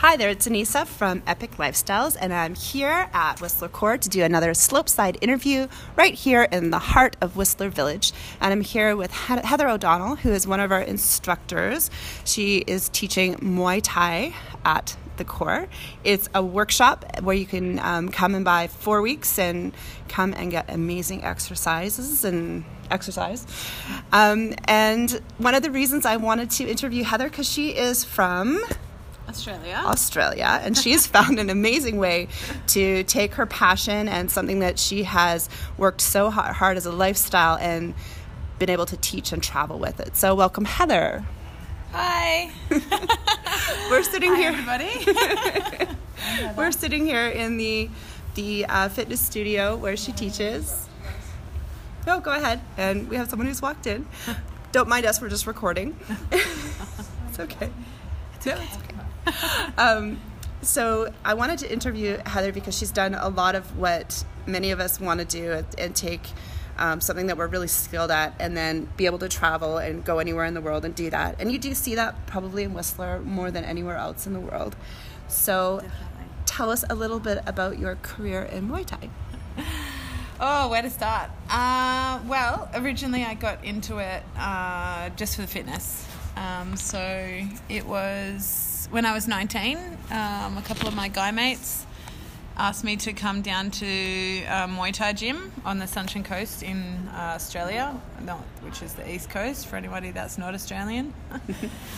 Hi there, it's Anissa from Epic Lifestyles, and I'm here at Whistler Court to do another Slopeside interview right here in the heart of Whistler Village. And I'm here with Heather O'Donnell, who is one of our instructors. She is teaching Muay Thai at the core. It's a workshop where you can um, come and buy four weeks and come and get amazing exercises and exercise. Um, and one of the reasons I wanted to interview Heather because she is from Australia. Australia. And she's found an amazing way to take her passion and something that she has worked so hard as a lifestyle and been able to teach and travel with it. So, welcome, Heather. Hi. We're sitting Hi, here. everybody. We're sitting here in the the uh, fitness studio where she teaches. No, oh, go ahead. And we have someone who's walked in. Don't mind us. We're just recording. it's okay. Um, so I wanted to interview Heather because she's done a lot of what many of us want to do and take um, something that we're really skilled at and then be able to travel and go anywhere in the world and do that. And you do see that probably in Whistler more than anywhere else in the world. So Definitely. tell us a little bit about your career in Muay Thai. Oh, where to start? Uh, well, originally I got into it uh, just for the fitness. Um, so it was when I was 19, um, a couple of my guy mates asked me to come down to a Muay Thai gym on the Sunshine Coast in uh, Australia, which is the East Coast for anybody that's not Australian.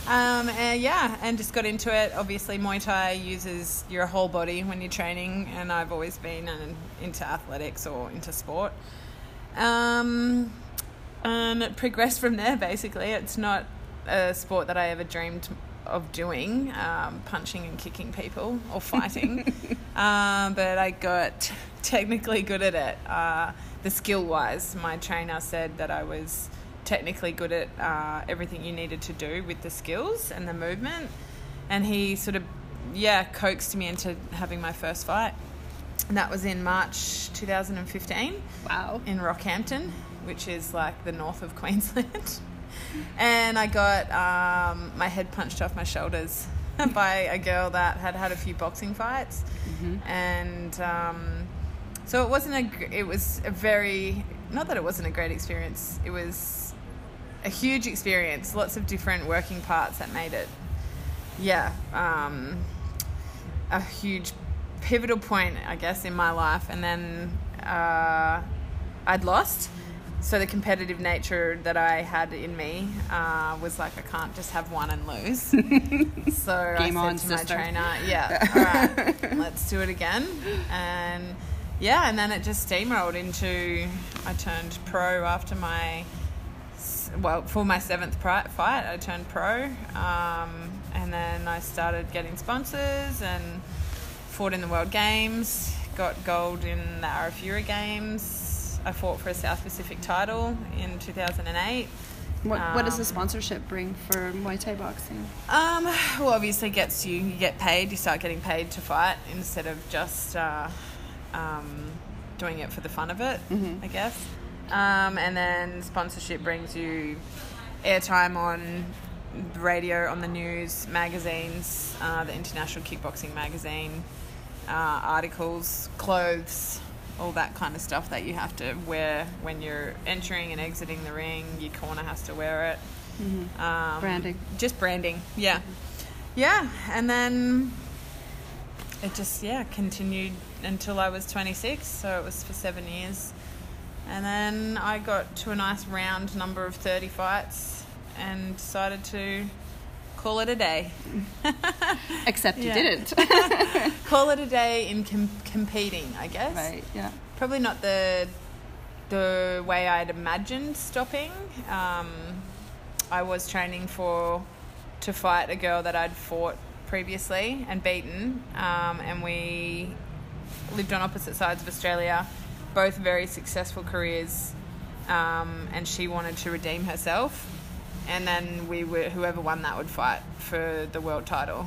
um, and yeah, and just got into it. Obviously, Muay Thai uses your whole body when you're training, and I've always been an, into athletics or into sport. Um, and it progressed from there, basically. It's not a sport that I ever dreamed of doing, um, punching and kicking people or fighting. um, but I got technically good at it. Uh, the skill wise, my trainer said that I was technically good at uh, everything you needed to do with the skills and the movement. And he sort of, yeah, coaxed me into having my first fight. And that was in March 2015. Wow. In Rockhampton, which is like the north of Queensland and I got um, my head punched off my shoulders by a girl that had had a few boxing fights, mm-hmm. and um, so it wasn't a. It was a very not that it wasn't a great experience. It was a huge experience. Lots of different working parts that made it. Yeah, um, a huge pivotal point, I guess, in my life, and then uh, I'd lost so the competitive nature that I had in me uh, was like I can't just have one and lose. so I said on, to sister. my trainer, "Yeah, all right, let's do it again." And yeah, and then it just steamrolled into I turned pro after my well for my seventh fight. I turned pro, um, and then I started getting sponsors and fought in the World Games. Got gold in the Arafura Games I fought for a South Pacific title in 2008. What, um, what does the um, sponsorship bring for Muay Thai boxing? Um, well, obviously, gets you you get paid. You start getting paid to fight instead of just uh, um, doing it for the fun of it. Mm-hmm. I guess. Um, and then sponsorship brings you airtime on radio, on the news, magazines, uh, the International Kickboxing Magazine, uh, articles, clothes all that kind of stuff that you have to wear when you're entering and exiting the ring. Your corner has to wear it. Mm-hmm. Um, branding. Just branding, yeah. Yeah, and then it just, yeah, continued until I was 26, so it was for seven years. And then I got to a nice round number of 30 fights and decided to call it a day. Except you didn't. call it a day in com- competing, I guess. Right. Yeah. Probably not the the way I'd imagined stopping. Um, I was training for to fight a girl that I'd fought previously and beaten, um, and we lived on opposite sides of Australia, both very successful careers, um, and she wanted to redeem herself and then we were whoever won that would fight for the world title.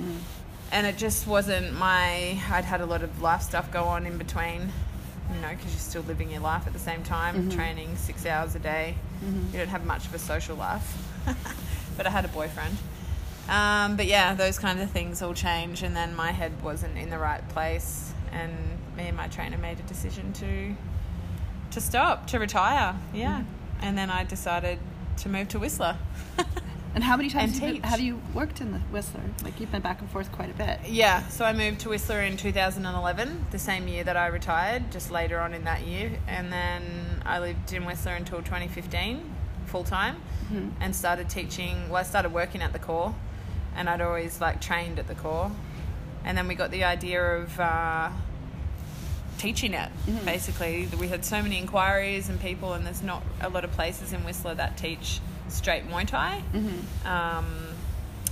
Mm. And it just wasn't my. I'd had a lot of life stuff go on in between, you know, because you're still living your life at the same time, mm-hmm. training six hours a day. Mm-hmm. You don't have much of a social life, but I had a boyfriend. Um, but yeah, those kind of things all change, and then my head wasn't in the right place, and me and my trainer made a decision to to stop, to retire. Yeah, and then I decided to move to Whistler. And how many times have you, have you worked in the Whistler? Like you've been back and forth quite a bit. Yeah, so I moved to Whistler in 2011, the same year that I retired, just later on in that year. And then I lived in Whistler until 2015, full time, and started teaching. Well, I started working at the core, and I'd always like trained at the core. And then we got the idea of uh, teaching it, basically. We had so many inquiries and people, and there's not a lot of places in Whistler that teach straight Muay Thai. Um,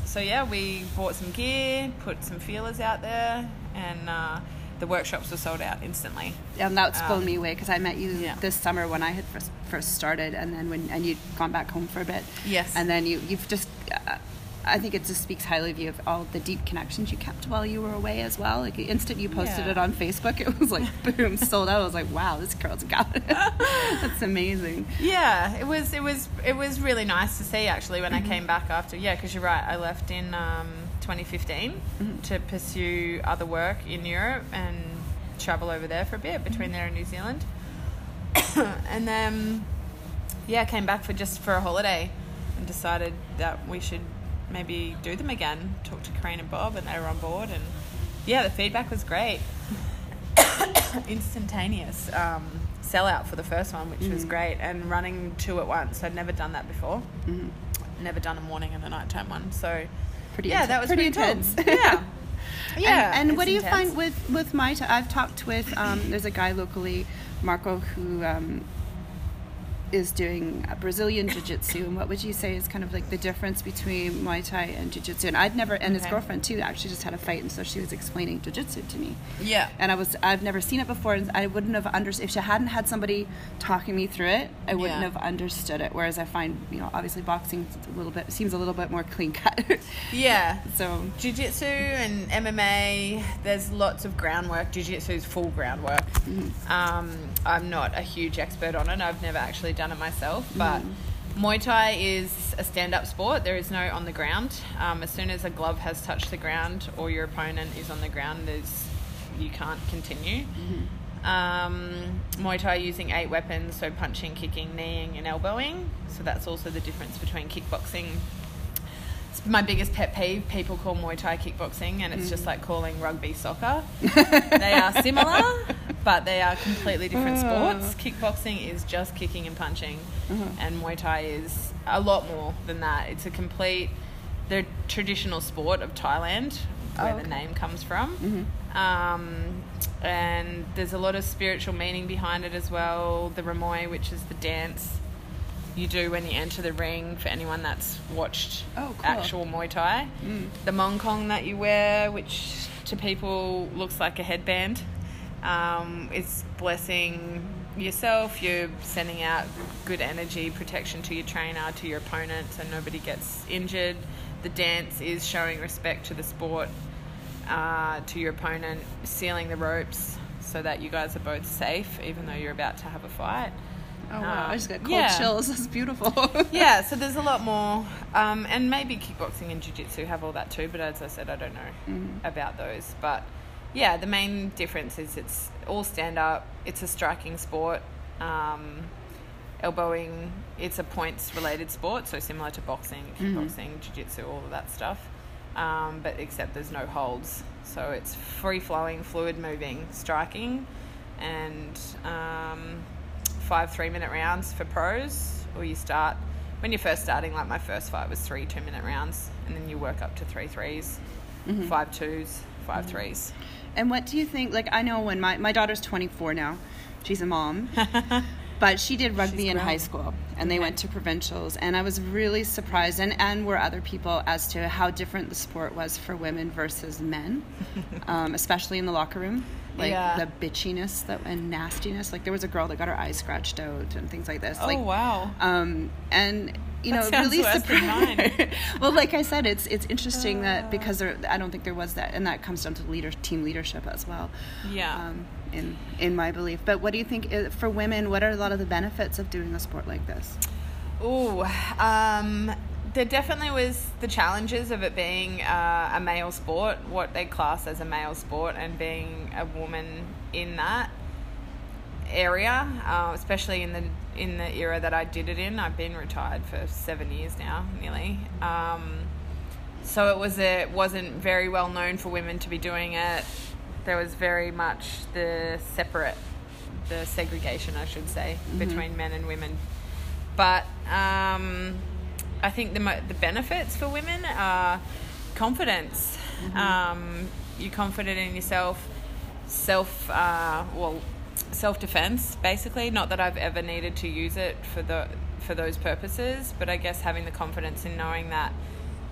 so yeah, we bought some gear, put some feelers out there, and uh, the workshops were sold out instantly. And that's blown Um, me away because I met you yeah. this summer when I had first, first started, and then when and you'd gone back home for a bit. Yes. And then you you've just. Uh, I think it just speaks highly of you of all the deep connections you kept while you were away as well. Like the instant you posted Yeah. it on Facebook, it was like boom, sold out. I was like, wow, this girl's got it. That's amazing. Yeah, it was it was it was really nice to see actually when I mm-hmm. came back after yeah because you're right I left in um, 2015 mm-hmm. to pursue other work in Europe and travel over there for a bit between mm-hmm. there and New Zealand and then yeah came back for just for a holiday and decided that we should maybe do them again Talk to Crane and Bob and they were on board and yeah the feedback was great instantaneous um, sellout for the first one, which was great, and running two at once. I'd never done that before. Never done a morning and a nighttime one. So Pretty yeah, inten- that was pretty pretty, intense. Cool. Yeah, yeah. And, and what do you intense. find with with my? T- I've talked with. Um, there's a guy locally, Marco, who um, is doing Brazilian Jiu Jitsu. And what would you say is kind of like the difference between Muay Thai and Jiu Jitsu? And I'd never. And his girlfriend too actually just had a fight, and so she was explaining Jiu Jitsu to me. Yeah. And I was I've never seen it before, and I wouldn't have understood if she hadn't had somebody talking me through it. I wouldn't Yeah. have understood it. Whereas I find you know obviously boxing a little bit seems a little bit more clean cut. Yeah. so Jiu-jitsu and MMA, there's lots of groundwork. Jiu-jitsu is full groundwork. Um, I'm not a huge expert on it. I've never actually done it myself, but Muay Thai is a stand-up sport. There is no on the ground. Um, as soon as a glove has touched the ground or your opponent is on the ground, there's you can't continue. Um, Muay Thai using eight weapons, so punching, kicking, kneeing, and elbowing. So that's also the difference between kickboxing it's my biggest pet peeve. People call Muay Thai kickboxing, and it's just mm. like calling rugby soccer. they are similar, but they are completely different ah. sports. Kickboxing is just kicking and punching, uh-huh. and Muay Thai is a lot more than that. It's a complete, the traditional sport of Thailand, ah, where Oh, the name comes from. Mm-hmm. Um, and there's a lot of spiritual meaning behind it as well. The Ram Muay, which is the dance you do when you enter the ring for anyone that's watched Oh, cool. actual Muay Thai. The Mong Kong that you wear, which to people looks like a headband, um, is blessing yourself. You're sending out good energy, protection to your trainer, to your opponent, so nobody gets injured. The dance is showing respect to the sport, uh, to your opponent, sealing the ropes so that you guys are both safe, even though you're about to have a fight. Oh wow! Um, I just got cold yeah. chills. That's beautiful. yeah, so there's a lot more, um, and maybe kickboxing and jiu-jitsu have all that too. But as I said, I don't know about those. But yeah, the main difference is it's all stand up. It's a striking sport. Um, elbowing, it's a points related sport, so similar to boxing, kickboxing, jiu-jitsu, all of that stuff. Um, but except there's no holds, so it's free flowing, fluid moving, striking, and um, five three minute rounds for pros, or you start when you're first starting. Like my first fight was three two minute rounds, and then you work up to three threes, five twos, five threes. and what do you think? Like, I know when my my daughter's 24 now, she's a mom, but she did rugby She's in high school, and they went to provincials, and I was really surprised, and and were other people as to how different the sport was for women versus men, um, especially in the locker room. Like Yeah. the bitchiness that and nastiness. Like there was a girl that got her eyes scratched out and things like this. Oh like, wow! um, and you That know, really surprised. well, like I said, it's it's interesting that because there, I don't think there was that, and that comes down to leader team leadership as well. Yeah. Um, in in my belief, but what do you think uh, for women? What are a lot of the benefits of doing a sport like this? Oh, um, there definitely was the challenges of it being uh, a male sport, what they class as a male sport, and being a woman in that area, uh, especially in the in the era that I did it in. I've been retired for seven years now, nearly. Um, so it was it wasn't very well known for women to be doing it. There was very much the separate, the segregation, I should say, Mm-hmm. between men and women. But um, I think the mo- the benefits for women are confidence. Um, you're confident in yourself, self uh, well, self defense basically. Not that I've ever needed to use it for the for those purposes, but I guess having the confidence in knowing that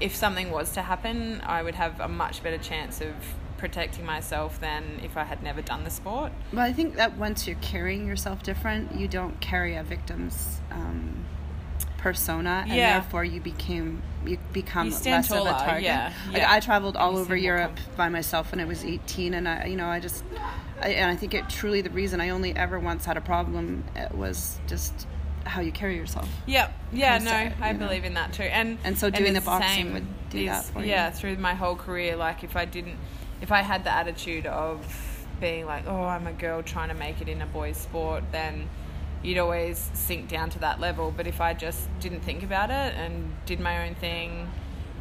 if something was to happen, I would have a much better chance of protecting myself than if I had never done the sport. Well, I think that once you're carrying yourself different, you don't carry a victim's um, persona, and Yeah. therefore you became you become You less of a target. yeah, Like yeah. I traveled all You over Europe by myself when I was 18, and I, you know, I just, I, and I think it truly the reason I only ever once had a problem uh, was just how you carry yourself. Yep. Yeah, no, sad, I know. believe in that too. And And so doing the it's boxing would do that for you. Yeah, through my whole career, like if I didn't, if I had the attitude of being like, oh, I'm a girl trying to make it in a boys' sport, then you'd always sink down to that level. But if I just didn't think about it and did my own thing,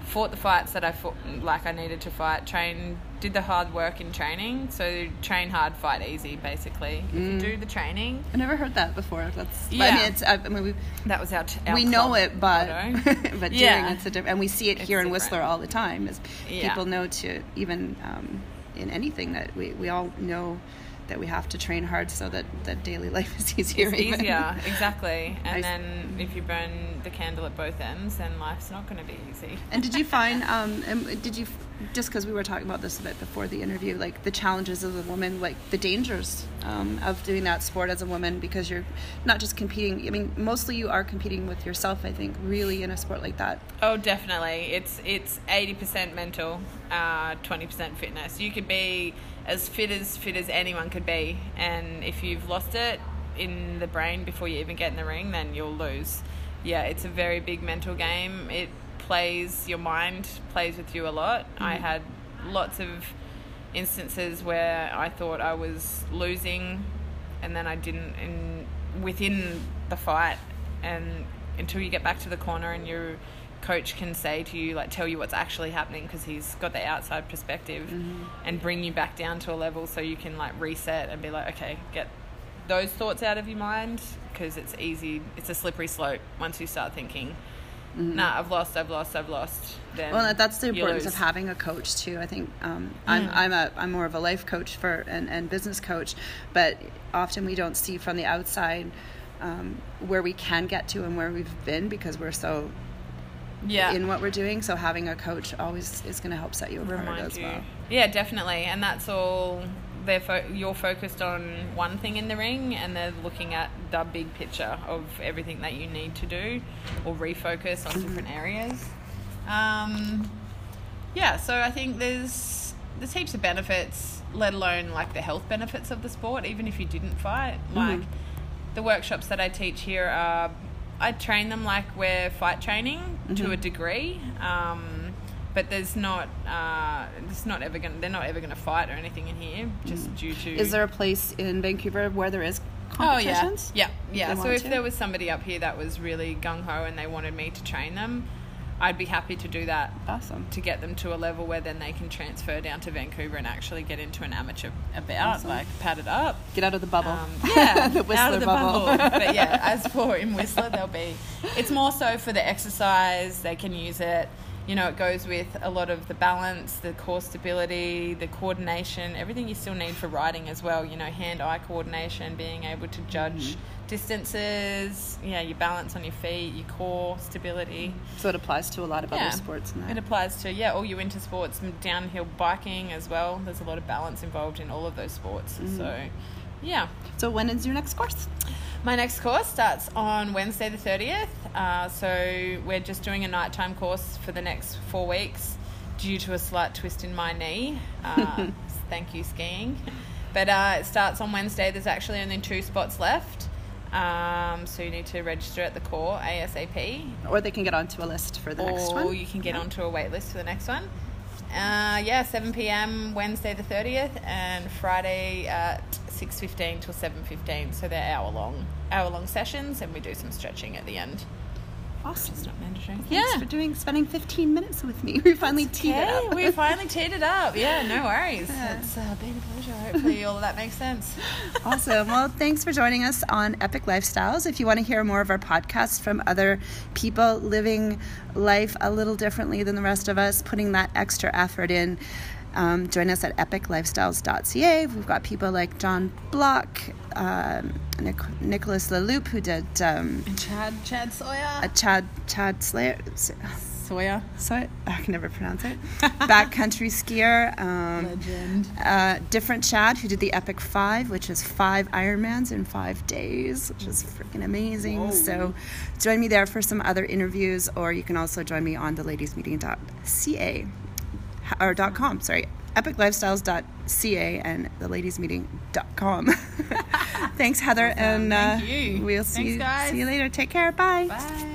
fought the fights that I fought, like I needed to fight, train, did the hard work in training. So train hard, fight easy, basically. If you do the training, I never heard that before. That's I Yeah. mean, it's, I mean, we, that was our. T- our we know it, but but Yeah. doing it's a different, and we see it It's here in. Whistler all the time. Is Yeah. people know to even um, in anything that we we all know that we have to train hard so that that daily life is easier. It's even. easier, exactly. And s- then if you burn the candle at both ends, then life's not going to be easy. And did you find, um, did you, just because we were talking about this a bit before the interview, like the challenges as a woman, like the dangers um, of doing that sport as a woman, because you're not just competing. I mean, mostly you are competing with yourself. I think, really, in a sport like that. Oh, definitely. It's it's eighty percent mental, uh, twenty percent fitness. You could be as fit as fit as anyone could be, and if you've lost it in the brain before you even get in the ring, then you'll lose. Yeah, it's a very big mental game. It plays your mind plays with you a lot. I mm-hmm. had lots of instances where I thought I was losing, and then I didn't. And within the fight, and until you get back to the corner and your coach can say to you, like, tell you what's actually happening because he's got the outside perspective, mm-hmm. and bring you back down to a level so you can like reset and be like, okay, get those thoughts out of your mind because it's easy. It's a slippery slope once you start thinking. Nah, I've lost, I've lost, I've lost. Then Well, that's the importance of having a coach too. I think um, I'm I'm a I'm more of a life coach for and, and business coach, but often we don't see from the outside um, where we can get to and where we've been because we're so yeah. in what we're doing. So having a coach always is going to help set you apart remind as you. well. Yeah, definitely, and that's all. They're fo- you're focused on one thing in the ring, and they're looking at the big picture of everything that you need to do, or refocus on different areas. Um, yeah, so I think there's there's heaps of benefits, let alone like the health benefits of the sport. Even if you didn't fight, like the workshops that I teach here are, I train them like we're fight training to a degree. Um, but there's not, uh, it's not ever gonna. They're not ever gonna fight or anything in here, just due to. Is there a place in Vancouver where there is competitions Oh yeah, yeah, yeah. So if to? there was somebody up here that was really gung ho and they wanted me to train them, I'd be happy to do that Awesome. to get them to a level where then they can transfer down to Vancouver and actually get into an amateur about, Awesome. like pad it up. Get out of the bubble. Um, yeah, the Whistler out of the bubble. bubble. but yeah, as for in Whistler, they'll be. It's more so for the exercise. They can use it. You know, it goes with a lot of the balance, the core stability, the coordination, everything you still need for riding as well. You know, hand-eye coordination, being able to judge distances. Yeah, your balance on your feet, your core stability. so it applies to a lot of Yeah. other sports. And It applies to yeah all your winter sports, downhill biking as well. There's a lot of balance involved in all of those sports. Mm-hmm. So, yeah. So when is your next course? My next course starts on Wednesday the 30th. Uh, so we're just doing a nighttime course for the next four weeks due to a slight twist in my knee. Uh, thank you, skiing. But uh, it starts on Wednesday. There's actually only two spots left. Um, so you need to register at the core ASAP, Or they can get onto a list for the next one. or you can get Yeah. onto a wait list for the next one. Uh, yeah, 7 p.m. Wednesday the 30th, and Friday at 6:15 till 7:15. So they're hour long, hour long sessions, and we do some stretching at the end. Awesome. It's not mandatory. Thanks for doing spending 15 minutes with me. We finally teed it up. we finally teed it up. Yeah, no worries. Yeah. It's uh, been a pleasure. Hopefully, all of that makes sense. awesome. Well, thanks for joining us on Epic Lifestyles. If you want to hear more of our podcasts from other people living life a little differently than the rest of us, putting that extra effort in, um, join us at epiclifestyles.ca. We've got people like John Block, um, Nic- Nicholas LaLoupe, who did um, Chad, Chad Sawyer. a Chad Chad Slayer. Sawyer. So I can never pronounce it. Backcountry skier. Um, Legend. uh, different Chad who did the Epic Five, which is five Ironmans in five days, which is freaking amazing. Whoa. So join me there for some other interviews, or you can also join me on the ladiesmeeting.ca or dot .com. Sorry, epiclifestyles.ca and the ladiesmeeting.com. Thanks, Heather, and uh, Thank you. we'll see Thanks, guys. see you later. Take care. Bye. Bye.